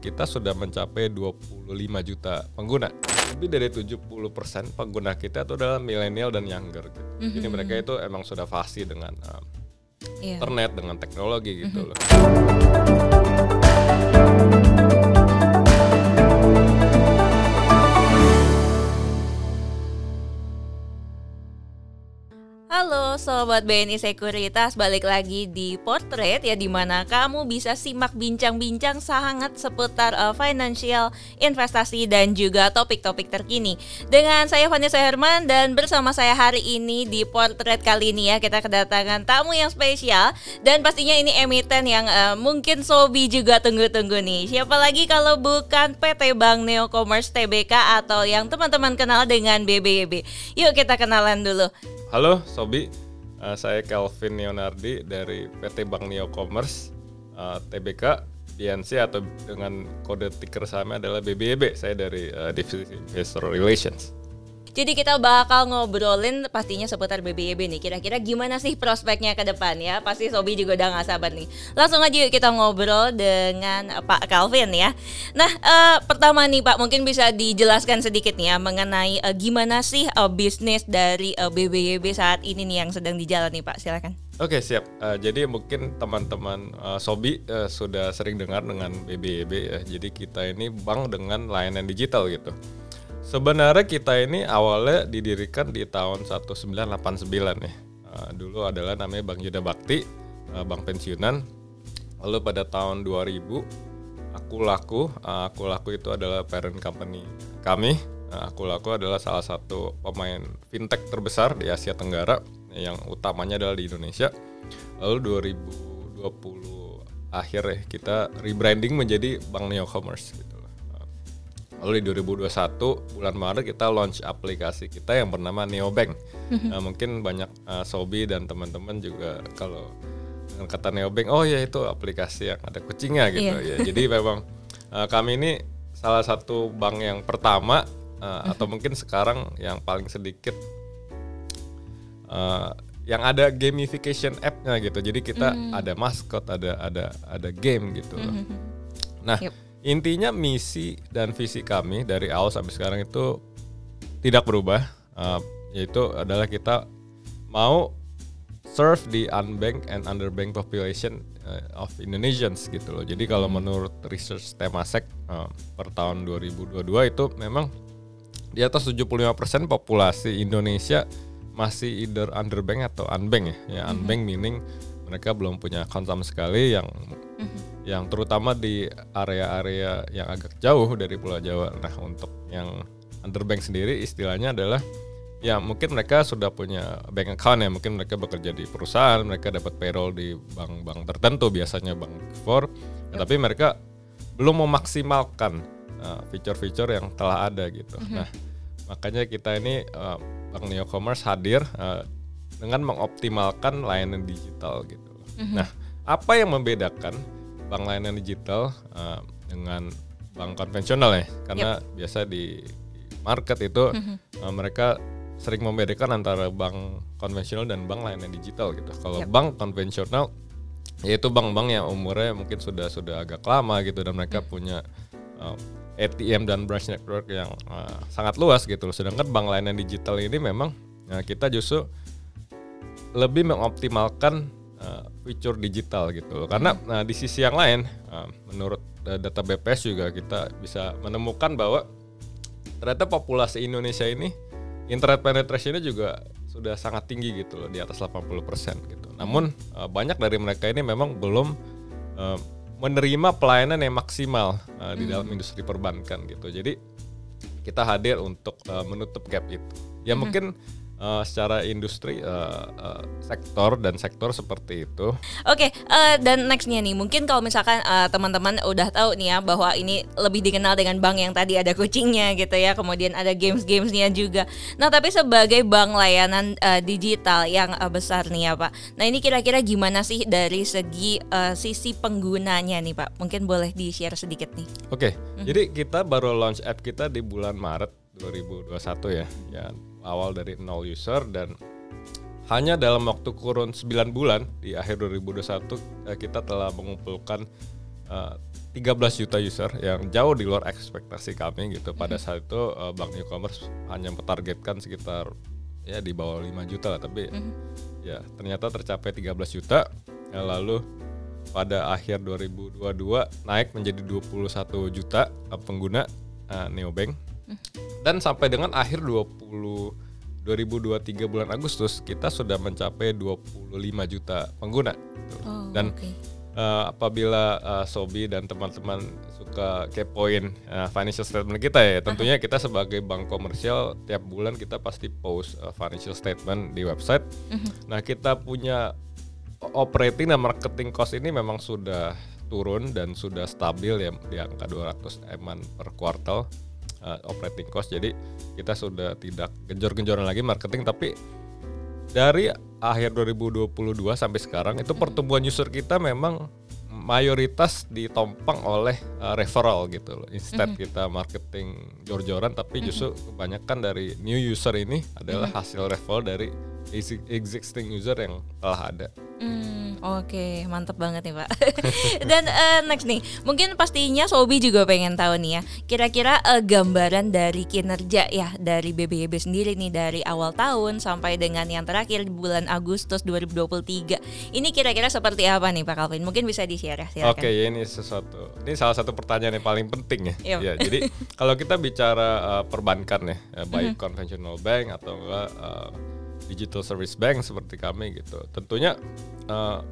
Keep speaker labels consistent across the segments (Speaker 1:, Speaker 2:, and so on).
Speaker 1: kita sudah mencapai 25 juta pengguna. Lebih dari 70% pengguna kita itu adalah milenial dan younger. Gitu.
Speaker 2: Mhm.
Speaker 1: Jadi mereka itu emang sudah fasih dengan um,
Speaker 2: Iya.
Speaker 1: internet, dengan teknologi gitu loh.
Speaker 2: Sobat BNI Sekuritas, balik lagi di Portrait ya Di mana kamu bisa simak bincang-bincang sangat seputar uh, financial, investasi dan juga topik-topik terkini. Dengan saya Vanessa Herman dan bersama saya hari ini di Portrait kali ini ya Kita kedatangan tamu yang spesial Dan pastinya ini emiten yang uh, mungkin Sobi juga tunggu-tunggu nih. Siapa lagi kalau bukan PT Bank Neo Commerce TBK atau yang teman-teman kenal dengan BBYB Yuk kita kenalan dulu.
Speaker 1: Halo Sobi, Uh, saya Kelvin Leonardi dari PT Bank Neo Commerce uh, TBK BNC atau dengan kode ticker sahamnya adalah BBYB. Saya dari uh, divisi Investor Relations.
Speaker 2: Jadi kita bakal ngobrolin pastinya seputar BBYB nih. Kira-kira gimana sih prospeknya ke depan ya? Pasti Sobi juga udah gak sabar nih. Langsung aja yuk kita ngobrol dengan Pak Calvin ya. Nah, eh, pertama nih Pak, mungkin bisa dijelaskan sedikit nih ya mengenai eh, gimana sih eh, bisnis dari eh, BBYB saat ini nih yang sedang dijalani Pak. Silakan.
Speaker 1: Oke siap. Uh, jadi mungkin teman-teman uh, Sobi uh, sudah sering dengar dengan BBYB ya. Jadi kita ini bank dengan layanan digital gitu. Sebenarnya kita ini awalnya didirikan di tahun 1989 nih. Uh, dulu adalah namanya Bank Yuda Bakti, uh, bank pensiunan. Lalu pada tahun 2000 aku laku, uh, aku laku itu adalah parent company kami. Uh, aku laku adalah salah satu pemain fintech terbesar di Asia Tenggara yang utamanya adalah di Indonesia. Lalu 2020 akhir ya kita rebranding menjadi Bank Neo Commerce. Lalu di 2021 bulan Maret kita launch aplikasi kita yang bernama Neobank. Nah, mungkin banyak uh, Sobi dan teman-teman juga kalau dengan kata Neobank, oh ya itu aplikasi yang ada kucingnya gitu
Speaker 2: Iya.
Speaker 1: ya. Jadi memang uh, kami ini salah satu bank yang pertama uh, atau mungkin sekarang yang paling sedikit uh, yang ada gamification app-nya gitu. Jadi kita ada maskot, ada ada ada game gitu loh. Nah,
Speaker 2: Yep.
Speaker 1: Intinya misi dan visi kami dari awal sampai sekarang itu tidak berubah, uh, yaitu adalah kita mau serve the unbanked and underbanked population uh, of Indonesians gitu loh. Jadi kalau menurut research Temasek uh, per tahun 2022 itu memang di atas 75% populasi Indonesia masih either underbanked atau unbanked ya. Ya unbanked meaning mereka belum punya account sama sekali yang yang terutama di area-area yang agak jauh dari Pulau Jawa. Nah, untuk yang underbank sendiri istilahnya adalah ya mungkin mereka sudah punya bank account ya, mungkin mereka bekerja di perusahaan, mereka dapat payroll di bank-bank tertentu biasanya bank for, tapi mereka belum memaksimalkan uh, fitur-fitur yang telah ada gitu. Nah, makanya kita ini uh, Bank Neo Commerce hadir uh, dengan mengoptimalkan layanan digital gitu. loh. Nah, apa yang membedakan bank layanan digital uh, dengan bank konvensional ya? Karena biasa di, di market itu uh, mereka sering membedakan antara bank konvensional dan bank layanan digital gitu. Kalau
Speaker 2: Yap.
Speaker 1: bank konvensional yaitu bank-bank yang umurnya mungkin sudah sudah agak lama gitu dan mereka punya uh, ATM dan branch network yang uh, sangat luas gitu. Sedangkan bank layanan digital ini memang uh, kita justru lebih mengoptimalkan uh, fitur digital gitu loh. Karena uh, di sisi yang lain uh, menurut uh, data BPS juga kita bisa menemukan bahwa ternyata populasi Indonesia ini internet penetrationnya juga sudah sangat tinggi gitu loh di atas 80% gitu. Namun uh, banyak dari mereka ini memang belum uh, menerima pelayanan yang maksimal uh, di dalam industri perbankan gitu. Jadi kita hadir untuk uh, menutup gap itu. Ya mungkin uh, secara industri uh, uh, sektor dan sektor seperti itu
Speaker 2: Oke, eh, dan nextnya nih, mungkin kalau misalkan eh, teman-teman udah tahu nih ya bahwa ini lebih dikenal dengan bank yang tadi ada kucingnya gitu ya, kemudian ada games-gamesnya juga. Nah, tapi sebagai bank layanan eh, digital yang eh, besar nih ya Pak. Nah, ini kira-kira gimana sih dari segi eh, sisi penggunanya nih Pak? Mungkin boleh di-share sedikit nih.
Speaker 1: Oke, jadi kita baru launch app kita di bulan Maret 2021 ya. Ya, awal dari nol user dan hanya dalam waktu kurun 9 bulan di akhir 2021 eh, kita telah mengumpulkan eh, 13 juta user yang jauh di luar ekspektasi kami gitu. Pada saat itu uh, Bank e-commerce hanya mentargetkan sekitar ya di bawah 5 juta lah, tapi ya ternyata tercapai 13 juta. Ya, lalu pada akhir 2022 naik menjadi 21 juta uh, pengguna uh, Neobank. Dan sampai dengan akhir 20 2023 bulan Agustus kita sudah mencapai 25 juta pengguna. gitu.
Speaker 2: Oh,
Speaker 1: Dan
Speaker 2: oke.
Speaker 1: uh, apabila uh, Sobi dan teman-teman suka kepoin uh, financial statement kita ya, tentunya kita sebagai bank komersial tiap bulan kita pasti post uh, financial statement di website. Nah, kita punya operating dan marketing cost ini memang sudah turun dan sudah stabil ya di angka 200 eman per kuartal uh, operating cost. Jadi kita sudah tidak genjor-genjoran lagi marketing tapi dari akhir 2022 sampai sekarang itu pertumbuhan user kita memang mayoritas ditompang oleh uh, referral gitu loh. Instead kita marketing jor-joran tapi justru kebanyakan dari new user ini adalah hasil referral dari exi- existing user yang telah ada.
Speaker 2: Hmm, oke, mantep banget nih Pak. Dan eh, next nih, mungkin pastinya Sobi juga pengen tahu nih ya, kira-kira eh, gambaran dari kinerja ya dari BBYB sendiri nih dari awal tahun sampai dengan yang terakhir di bulan Agustus 2023. Ini kira-kira seperti apa nih Pak Calvin? Mungkin bisa di-share ya.
Speaker 1: Oke, ya ini sesuatu. Ini salah satu pertanyaan yang paling penting ya.
Speaker 2: Iya.
Speaker 1: Ya, jadi kalau kita bicara uh, perbankan ya, uh, baik conventional bank atau enggak uh, digital service bank seperti kami gitu. Tentunya uh,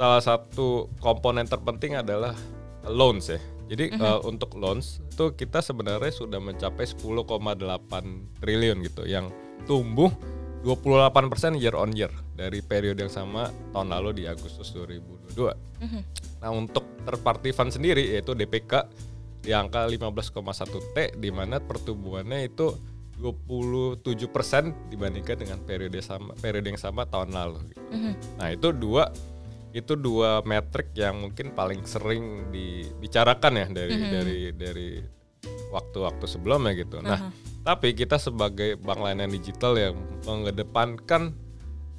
Speaker 1: salah satu komponen terpenting adalah loans ya. Jadi uh, untuk loans itu kita sebenarnya sudah mencapai 10,8 triliun gitu yang tumbuh 28% year on year dari periode yang sama tahun lalu di Agustus 2022. Nah untuk third party fund sendiri yaitu DPK di angka 15,1 T di mana pertumbuhannya itu 27% dibandingkan dengan periode sama periode yang sama tahun lalu. gitu. Nah itu dua itu dua metrik yang mungkin paling sering dibicarakan ya dari dari dari waktu-waktu sebelumnya gitu. Nah tapi kita sebagai bank layanan digital yang mengedepankan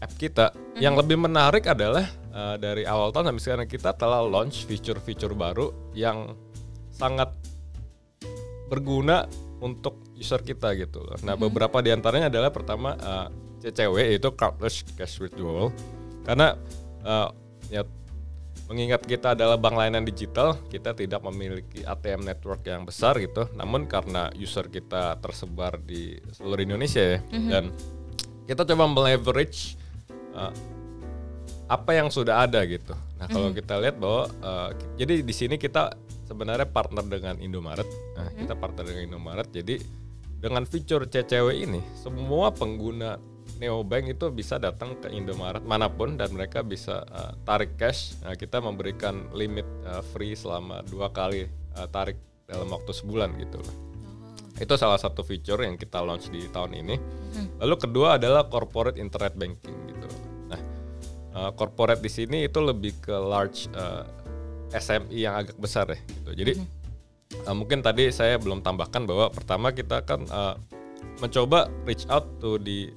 Speaker 1: app kita yang lebih menarik adalah uh, dari awal tahun sampai sekarang kita telah launch fitur-fitur baru yang sangat berguna untuk user kita gitu loh. Nah, beberapa di antaranya adalah pertama uh, CCW yaitu cardless cash withdrawal karena uh, ya mengingat kita adalah bank layanan digital, kita tidak memiliki ATM network yang besar gitu. Namun karena user kita tersebar di seluruh Indonesia ya dan kita coba meleverage uh, apa yang sudah ada gitu. Nah kalau kita lihat bahwa uh, jadi di sini kita sebenarnya partner dengan Indomaret. Nah, kita partner dengan Indomaret. Jadi dengan fitur CCW ini semua pengguna neobank itu bisa datang ke Indomaret mana pun dan mereka bisa uh, tarik cash. Nah, kita memberikan limit uh, free selama dua kali uh, tarik dalam waktu sebulan gitu loh. Itu salah satu fitur yang kita launch di tahun ini. Lalu kedua adalah corporate internet banking gitu. Nah, uh, corporate di sini itu lebih ke large uh, SMI yang agak besar ya gitu. Jadi uh, mungkin tadi saya belum tambahkan bahwa pertama kita kan uh, mencoba reach out to di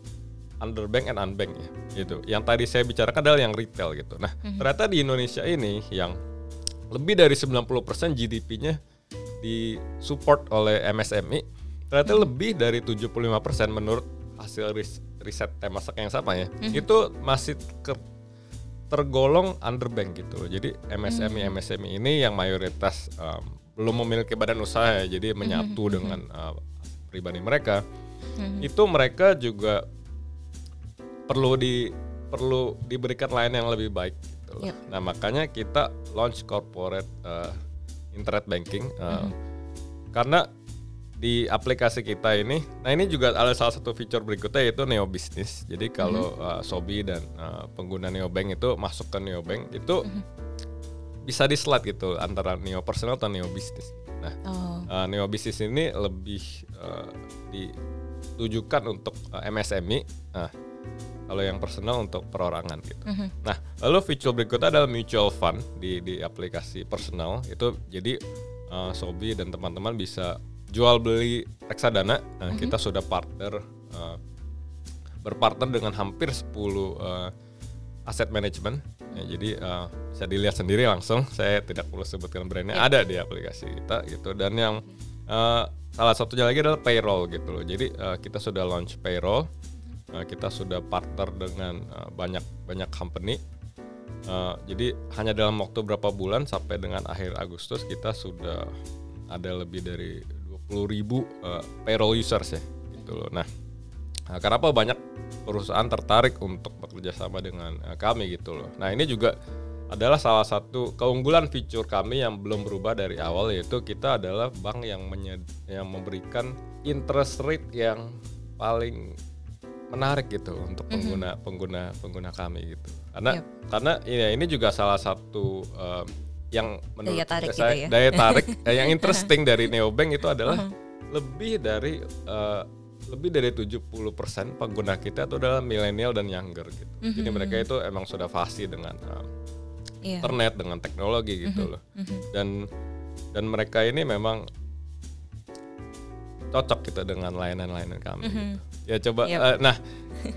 Speaker 1: underbank and unbank ya gitu. Yang tadi saya bicarakan adalah yang retail gitu. Nah, ternyata di Indonesia ini yang lebih dari 90% GDP-nya disupport oleh MSMI, ternyata lebih dari 75% menurut hasil ris- riset Temasek yang sama ya. Itu masih ke- tergolong underbank gitu. Jadi MSMI MSMI ini yang mayoritas um, belum memiliki badan usaha ya, jadi menyatu dengan uh, pribadi mereka. Itu mereka juga perlu di perlu diberikan layanan yang lebih baik gitu loh.
Speaker 2: Yep.
Speaker 1: Nah, makanya kita launch corporate uh, internet banking uh, karena di aplikasi kita ini, nah ini juga ada salah satu fitur berikutnya yaitu Neo Business. Jadi kalau uh, Sobi dan uh, pengguna Neo Bank itu masuk ke Neo Bank itu bisa di slide gitu antara Neo Personal atau Neo Business. Nah,
Speaker 2: Oh.
Speaker 1: uh, Neo Business ini lebih uh, ditujukan untuk uh, MSMI. Nah, kalau yang personal untuk perorangan gitu. Nah, lalu fitur berikutnya adalah mutual fund di di aplikasi personal itu jadi uh, Sobi dan teman-teman bisa jual beli reksadana. Nah, kita sudah partner uh, berpartner dengan hampir 10 uh, aset management Ya, jadi uh, bisa dilihat sendiri langsung. Saya tidak perlu sebutkan brandnya ada di aplikasi kita gitu. Dan yang uh, salah satunya lagi adalah payroll gitu loh. Jadi uh, kita sudah launch payroll. Uh, kita sudah partner dengan uh, banyak banyak company. Uh, jadi hanya dalam waktu berapa bulan sampai dengan akhir Agustus kita sudah ada lebih dari 20 ribu uh, payroll users ya gitu loh. Nah, nah kenapa banyak perusahaan tertarik untuk bekerja sama dengan uh, kami gitu loh. Nah ini juga adalah salah satu keunggulan fitur kami yang belum berubah dari awal yaitu kita adalah bank yang menyed yang memberikan interest rate yang paling menarik gitu untuk mhm. pengguna mm -hmm. pengguna pengguna kami gitu karena yep. karena ini ini juga salah satu uh, yang menurut daya tarik saya gitu ya? daya tarik eh, yang interesting dari neobank itu adalah uh -huh. lebih dari uh, lebih dari 70% pengguna kita itu adalah milenial dan younger gitu. Mm -hmm. Jadi mereka itu emang sudah fasih dengan uh, yeah. internet, dengan teknologi gitu mm -hmm. loh. Mm -hmm. Dan dan mereka ini memang cocok gitu dengan layanan-layanan kami. Mm -hmm. gitu. Ya coba yep. uh, nah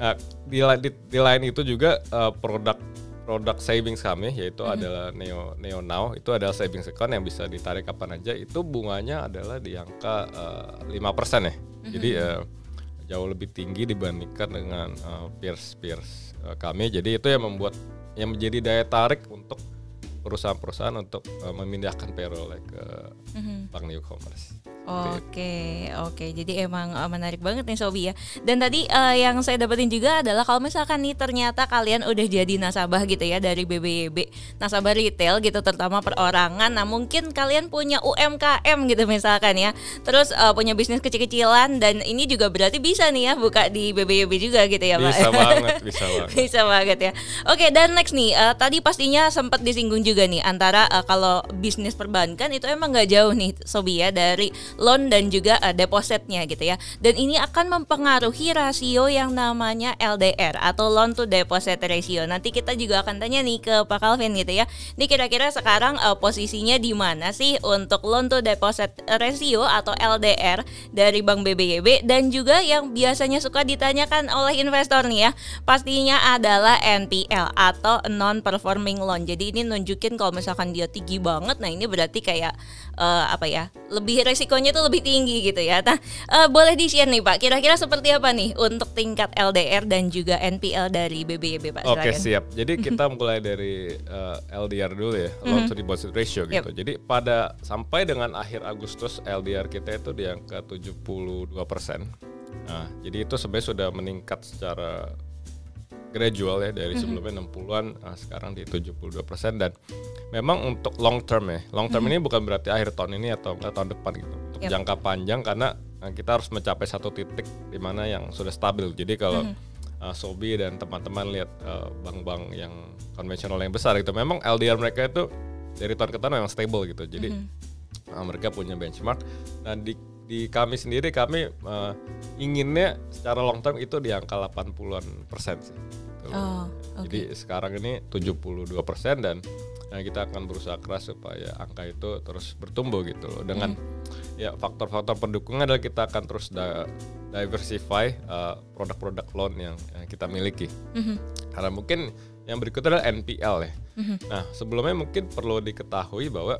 Speaker 1: uh, di, di di lain itu juga uh, produk produk savings kami yaitu mm -hmm. adalah Neo Neo Now itu adalah savings account yang bisa ditarik kapan aja itu bunganya adalah di angka lima uh, persen ya. Mm -hmm. Jadi uh, jauh lebih tinggi dibandingkan dengan uh, peers peers uh, kami. Jadi itu yang membuat yang menjadi daya tarik untuk perusahaan-perusahaan untuk uh, memindahkan payroll ke mm -hmm. bank New Commerce.
Speaker 2: Oke, oke. Jadi emang uh, menarik banget nih Sobi ya. Dan tadi uh, yang saya dapetin juga adalah kalau misalkan nih ternyata kalian udah jadi nasabah gitu ya dari BBYB, nasabah retail gitu terutama perorangan. Nah, mungkin kalian punya UMKM gitu misalkan ya. Terus uh, punya bisnis kecil-kecilan dan ini juga berarti bisa nih ya buka di BBYB juga gitu ya,
Speaker 1: Pak. Bisa banget, bisa banget.
Speaker 2: bisa banget ya. Oke, dan next nih uh, tadi pastinya sempat disinggung juga nih antara uh, kalau bisnis perbankan itu emang nggak jauh nih Sobi ya dari loan dan juga uh, depositnya gitu ya. Dan ini akan mempengaruhi rasio yang namanya LDR atau loan to deposit ratio. Nanti kita juga akan tanya nih ke Pak Calvin gitu ya. Ini kira-kira sekarang uh, posisinya di mana sih untuk loan to deposit ratio atau LDR dari Bank BBYB dan juga yang biasanya suka ditanyakan oleh investor nih ya. Pastinya adalah NPL atau non performing loan. Jadi ini nunjukin kalau misalkan dia tinggi banget, nah ini berarti kayak uh, apa ya? Lebih resikonya resikonya itu lebih tinggi gitu ya. Nah, uh, boleh di-share nih Pak, kira-kira seperti apa nih untuk tingkat LDR dan juga NPL dari BBYB Pak?
Speaker 1: Oke, okay, siap. Jadi kita mulai dari uh, eh, LDR dulu ya, loan to deposit ratio gitu. Yep. Jadi pada sampai dengan akhir Agustus LDR kita itu di angka 72%. Nah, jadi itu sebenarnya sudah meningkat secara gradual ya dari mm-hmm. sebelumnya 60-an nah sekarang di 72% dan memang untuk long term ya. Long term mm-hmm. ini bukan berarti akhir tahun ini atau enggak tahun depan gitu. Yep. jangka panjang karena nah, kita harus mencapai satu titik di mana yang sudah stabil. Jadi kalau mm-hmm. uh, Sobi dan teman-teman lihat uh, bank-bank yang konvensional yang besar itu memang LDR mereka itu dari tahun ke tahun memang stable gitu. Jadi mm-hmm. uh, mereka punya benchmark dan di di kami sendiri kami uh, inginnya secara long term itu di angka 80-an persen sih. Gitu. Oh, okay. Jadi sekarang ini 72 persen dan nah, kita akan berusaha keras supaya angka itu terus bertumbuh gitu loh. Dengan hmm. ya faktor-faktor pendukungnya adalah kita akan terus da diversify eh, produk-produk loan yang, yang kita miliki. -hmm. Karena mungkin yang berikutnya adalah NPL ya. -hmm. Nah sebelumnya mungkin perlu diketahui bahwa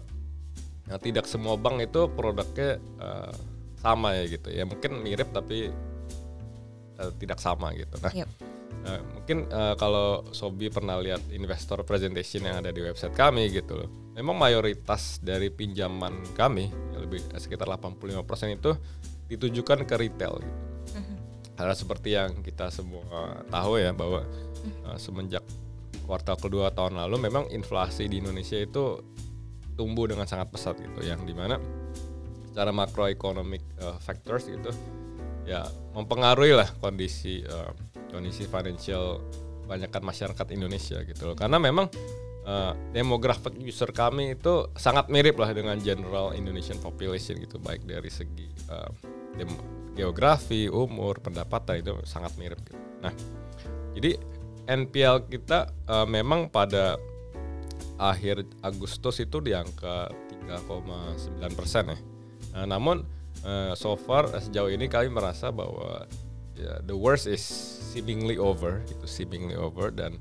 Speaker 1: Nah, tidak semua bank itu produknya uh, sama ya gitu ya mungkin mirip tapi uh, tidak sama gitu nah yep. Uh, mungkin uh, kalau Sobi pernah lihat investor presentation yang ada di website kami gitu loh. Memang mayoritas dari pinjaman kami ya lebih sekitar 85% itu ditujukan ke retail. Gitu uh-huh. karena seperti yang kita semua tahu ya bahwa uh, semenjak kuartal kedua tahun lalu memang inflasi di Indonesia itu tumbuh dengan sangat pesat gitu yang di mana secara macroeconomic uh, factors gitu ya mempengaruhi lah kondisi uh, kondisi financial banyakkan masyarakat Indonesia gitu loh. Karena memang uh, demographic user kami itu sangat mirip lah dengan general Indonesian population gitu. Baik dari segi uh, geografi umur pendapatan itu sangat mirip gitu. nah jadi NPL kita uh, memang pada akhir Agustus itu di angka 3,9 persen ya. Nah, namun uh, so far uh, sejauh ini kami merasa bahwa ya, the worst is seemingly over, itu seemingly over dan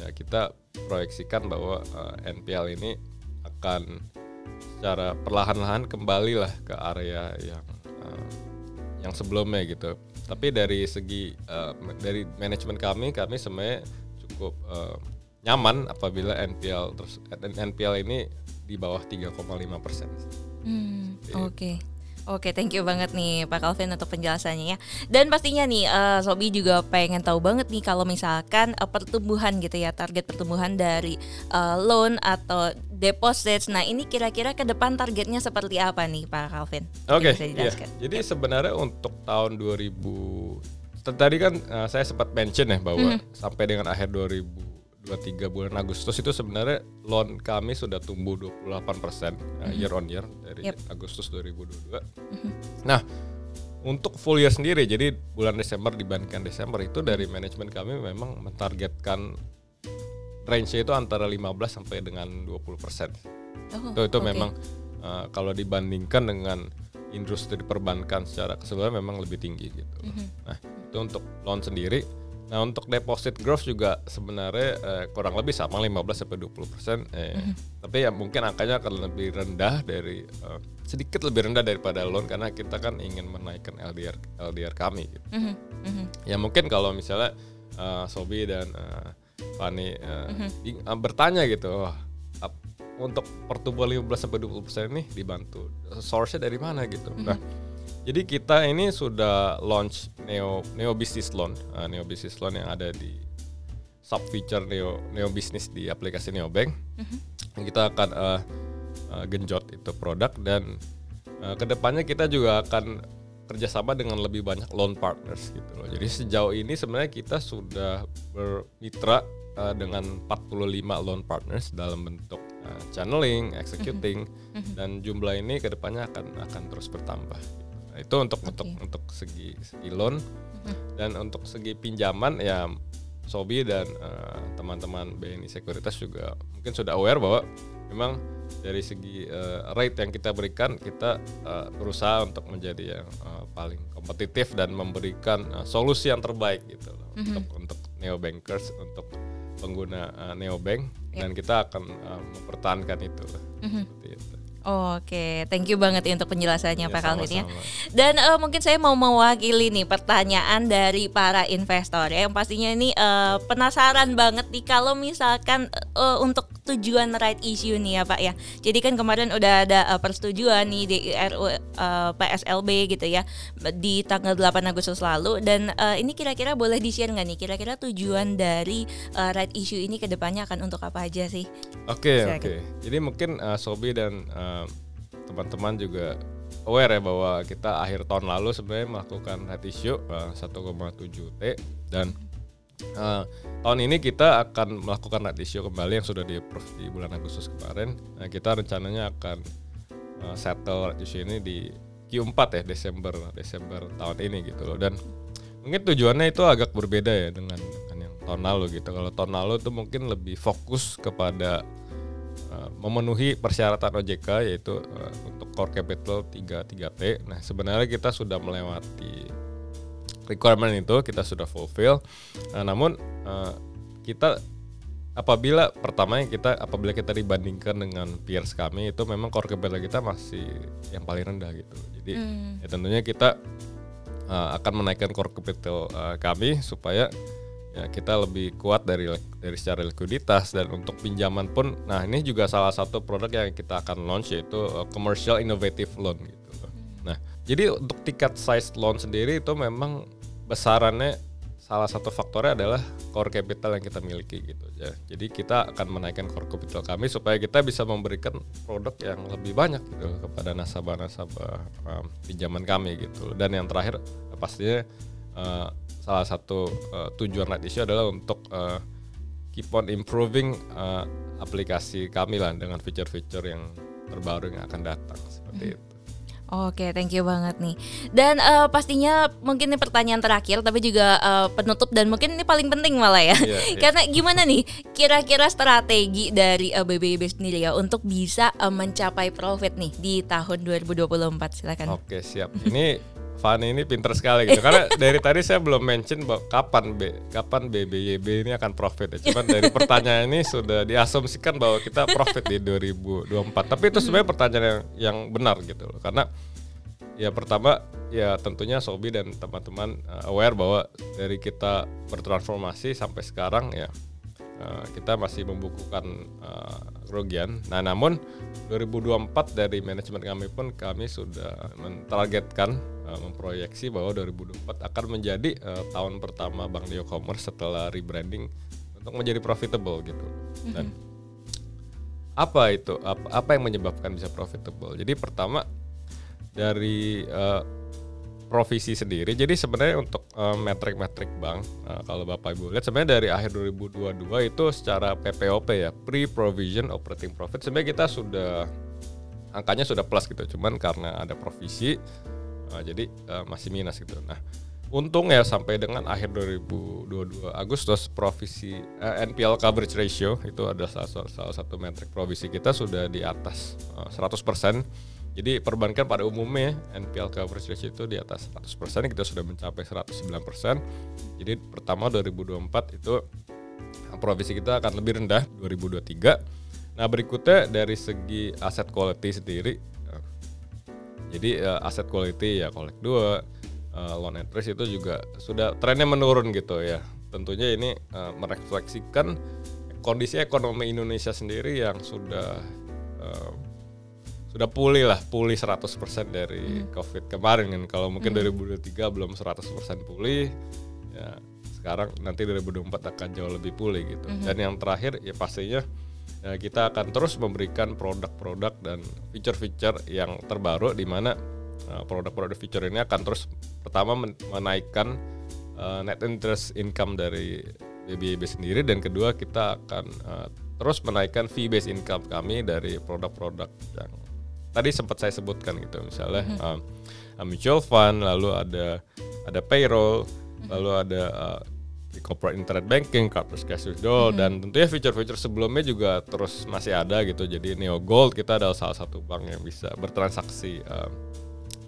Speaker 1: ya kita proyeksikan bahwa uh, NPL ini akan secara perlahan-lahan kembali lah ke area yang uh, yang sebelumnya gitu. Tapi dari segi uh, dari manajemen kami kami sebenarnya cukup uh, nyaman apabila NPL terus NPL ini di bawah 3,5 persen.
Speaker 2: Hmm, Oke. Okay. Oke, thank you banget nih Pak Calvin untuk penjelasannya ya. Dan pastinya nih uh, Sobi juga pengen tahu banget nih kalau misalkan uh, pertumbuhan gitu ya, target pertumbuhan dari uh, loan atau deposits. Nah, ini kira-kira ke depan targetnya seperti apa nih Pak Calvin?
Speaker 1: Oke, okay, iya. Jadi ya. sebenarnya untuk tahun 2000 tadi kan uh, saya sempat mention ya bahwa mm -hmm. sampai dengan akhir 2000 23 bulan Agustus itu sebenarnya loan kami sudah tumbuh 28 persen mm -hmm. year on year dari yep. Agustus 2022. Mm -hmm. Nah, untuk full year sendiri, jadi bulan Desember dibandingkan Desember itu dari manajemen kami memang mentargetkan range itu antara 15 sampai dengan 20 persen. Oh, itu itu okay. memang uh, kalau dibandingkan dengan industri perbankan secara keseluruhan memang lebih tinggi gitu. Mm -hmm. Nah, itu untuk loan sendiri Nah untuk deposit growth juga sebenarnya eh, kurang lebih sama 15 sampai 20 persen. Eh, mm-hmm. Tapi ya mungkin angkanya akan lebih rendah dari eh, sedikit lebih rendah daripada loan karena kita kan ingin menaikkan LDR LDR kami. Gitu. Mm-hmm. Mm-hmm. Ya mungkin kalau misalnya uh, Sobi dan uh, Fani uh, mm-hmm. bertanya gitu, oh, untuk pertumbuhan 15 sampai 20 persen ini dibantu source-nya dari mana gitu. Mm-hmm. Nah jadi kita ini sudah launch Neo Neo Business Loan, uh, Neo Business Loan yang ada di sub feature Neo Neo Business di aplikasi Neo Bank. Mm-hmm. Kita akan uh, uh, genjot itu produk dan uh, ke depannya kita juga akan kerjasama dengan lebih banyak loan partners gitu loh. Jadi sejauh ini sebenarnya kita sudah bermitra uh, dengan 45 loan partners dalam bentuk uh, channeling, executing, mm-hmm. dan jumlah ini ke depannya akan akan terus bertambah. Nah, itu untuk okay. untuk untuk segi segi loan mm-hmm. dan untuk segi pinjaman ya Sobi dan uh, teman-teman BNI Sekuritas juga mungkin sudah aware bahwa memang dari segi uh, rate yang kita berikan kita uh, berusaha untuk menjadi yang uh, paling kompetitif dan memberikan uh, solusi yang terbaik gitu loh mm-hmm. untuk untuk neo bankers untuk pengguna uh, neo bank yep. dan kita akan uh, mempertahankan itu mm-hmm. seperti itu.
Speaker 2: Oke, okay. thank you banget ya untuk penjelasannya ya, Pak Calvin ya. Dan uh, mungkin saya mau mewakili nih pertanyaan dari para investor ya, yang pastinya ini uh, penasaran banget nih kalau misalkan uh, untuk tujuan right issue nih ya Pak ya. Jadi kan kemarin udah ada uh, persetujuan nih di RU uh, PSLB gitu ya di tanggal 8 Agustus lalu dan uh, ini kira-kira boleh di-share nggak nih kira-kira tujuan dari uh, right issue ini ke depannya akan untuk apa aja sih?
Speaker 1: Oke, okay, oke. Okay. Jadi mungkin uh, Sobi dan uh, teman-teman juga aware ya bahwa kita akhir tahun lalu sebenarnya melakukan head issue uh, 1,7 T dan uh, tahun ini kita akan melakukan head issue kembali yang sudah di approve di bulan Agustus kemarin. Nah, kita rencananya akan uh, settle head issue ini di Q4 ya Desember Desember tahun ini gitu loh dan mungkin tujuannya itu agak berbeda ya dengan, dengan yang tahun lalu gitu. Kalau tahun lalu itu mungkin lebih fokus kepada Eh, memenuhi persyaratan OJK yaitu uh, untuk core capital 3 3T. Nah, sebenarnya kita sudah melewati requirement itu, kita sudah fulfill. Nah, namun uh, kita apabila pertama yang kita apabila kita dibandingkan dengan peers kami itu memang core capital kita masih yang paling rendah gitu. Jadi hmm. ya tentunya kita uh, akan menaikkan core capital uh, kami supaya ya kita lebih kuat dari dari secara likuiditas dan untuk pinjaman pun nah ini juga salah satu produk yang kita akan launch yaitu uh, commercial innovative loan gitu nah jadi untuk tiket size loan sendiri itu memang besarannya salah satu faktornya adalah core capital yang kita miliki gitu ya. Jadi kita akan menaikkan core capital kami supaya kita bisa memberikan produk yang lebih banyak gitu kepada nasabah-nasabah um, pinjaman kami gitu. Dan yang terakhir pastinya uh, salah satu uh, tujuan Light Issue adalah untuk uh, keep on improving uh, aplikasi kami lah dengan fitur-fitur yang terbaru yang akan datang seperti hmm. itu.
Speaker 2: Oke, thank you banget nih. Dan uh, pastinya mungkin ini pertanyaan terakhir, tapi juga uh, penutup dan mungkin ini paling penting malah ya. Yeah, yeah. Karena gimana nih, kira-kira strategi dari uh, BBB sendiri ya untuk bisa uh, mencapai profit nih di tahun 2024? Silakan.
Speaker 1: Oke, siap. Ini Fani ini pinter sekali gitu. Karena dari tadi saya belum mention kapan B, kapan BBYB ini akan profit ya. Cuman dari pertanyaan ini sudah diasumsikan bahwa kita profit di 2024. Tapi itu sebenarnya pertanyaan yang, yang benar gitu loh. Karena ya pertama ya tentunya Sobi dan teman-teman uh, aware bahwa dari kita bertransformasi sampai sekarang ya uh, kita masih membukukan uh, kerugian. Nah, namun 2024 dari manajemen kami pun kami sudah mentargetkan uh, memproyeksi bahwa 2024 akan menjadi uh, tahun pertama Bank Neo Commerce setelah rebranding untuk menjadi profitable gitu. Dan mm -hmm. apa itu? Apa, apa yang menyebabkan bisa profitable? Jadi pertama dari uh, provisi sendiri. Jadi sebenarnya untuk uh, metrik-metrik bank, uh, kalau Bapak Ibu lihat sebenarnya dari akhir 2022 itu secara PPOP ya, pre-provision operating profit sebenarnya kita sudah angkanya sudah plus gitu. Cuman karena ada provisi uh, jadi uh, masih minus gitu. Nah, untung ya sampai dengan akhir 2022 Agustus provisi uh, NPL coverage ratio itu adalah salah, salah satu metrik provisi kita sudah di atas uh, 100% jadi perbankan pada umumnya NPL coverage ratio itu di atas 100% kita sudah mencapai 109%. Jadi pertama 2024 itu provisi kita akan lebih rendah 2023. Nah berikutnya dari segi aset quality sendiri, jadi uh, aset quality ya collect 2, uh, loan at risk itu juga sudah trennya menurun gitu ya. Tentunya ini uh, merefleksikan kondisi ekonomi Indonesia sendiri yang sudah uh, sudah pulih lah, pulih 100% dari hmm. Covid kemarin kan. Kalau mungkin hmm. 2023 belum 100% pulih, ya sekarang nanti 2024 akan jauh lebih pulih gitu. Hmm. Dan yang terakhir ya pastinya ya kita akan terus memberikan produk-produk dan fitur-fitur yang terbaru di mana uh, produk-produk fitur ini akan terus pertama menaikkan uh, net interest income dari BBIB sendiri dan kedua kita akan uh, terus menaikkan fee based income kami dari produk-produk yang tadi sempat saya sebutkan gitu misalnya mm-hmm. uh, mutual fund lalu ada ada payroll mm-hmm. lalu ada uh, corporate internet banking, corporate cash withdrawal mm-hmm. dan tentunya fitur-fitur sebelumnya juga terus masih ada gitu. Jadi Neo Gold kita adalah salah satu bank yang bisa bertransaksi uh,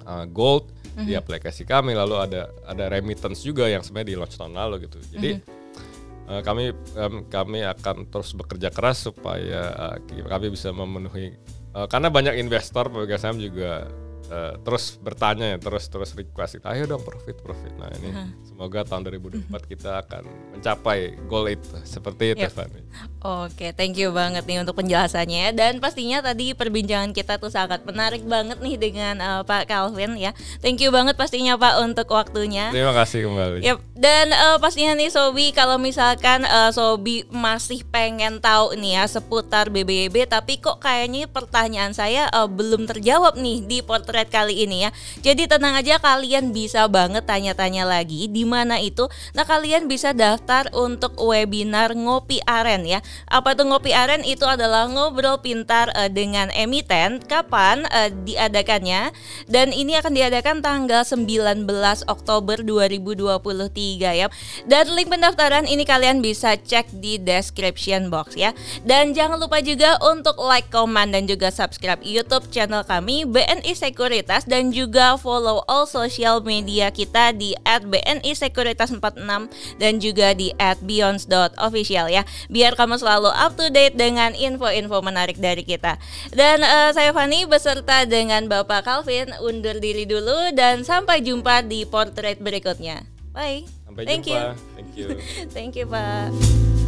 Speaker 1: uh, gold mm-hmm. di aplikasi kami. Lalu ada ada remittance juga yang sebenarnya di launch tahun lalu gitu. Jadi mm-hmm. uh, kami um, kami akan terus bekerja keras supaya uh, kami bisa memenuhi Uh, karena banyak investor pemegang saham juga uh, terus bertanya ya, terus terus request, ayo dong profit profit. Nah ini uh-huh. semoga tahun 2024 kita akan mencapai goal itu seperti itu, yep. Fanny.
Speaker 2: Oke, thank you banget nih untuk penjelasannya dan pastinya tadi perbincangan kita tuh sangat menarik banget nih dengan uh, Pak Calvin ya. Thank you banget pastinya Pak untuk waktunya.
Speaker 1: Terima kasih kembali.
Speaker 2: Yep. Dan uh, pastinya nih Sobi kalau misalkan uh, Sobi masih pengen tahu nih ya seputar BBB tapi kok kayaknya pertanyaan saya uh, belum terjawab nih di kali ini ya. Jadi tenang aja kalian bisa banget tanya-tanya lagi di mana itu. Nah, kalian bisa daftar untuk webinar ngopi aren ya apa itu ngopi aren? Itu adalah ngobrol pintar uh, dengan emiten. Kapan uh, diadakannya? Dan ini akan diadakan tanggal 19 Oktober 2023 ya. Dan link pendaftaran ini kalian bisa cek di description box ya. Dan jangan lupa juga untuk like, comment dan juga subscribe YouTube channel kami BNI Sekuritas dan juga follow all social media kita di @BNI Sekuritas 46 dan juga di @beyonds.official ya. Biar kamu selalu up to date dengan info-info menarik dari kita. Dan uh, saya Fani beserta dengan Bapak Calvin undur diri dulu dan sampai jumpa di portrait berikutnya. Bye.
Speaker 1: Sampai Thank jumpa. You.
Speaker 2: Thank you. Thank you, Pak.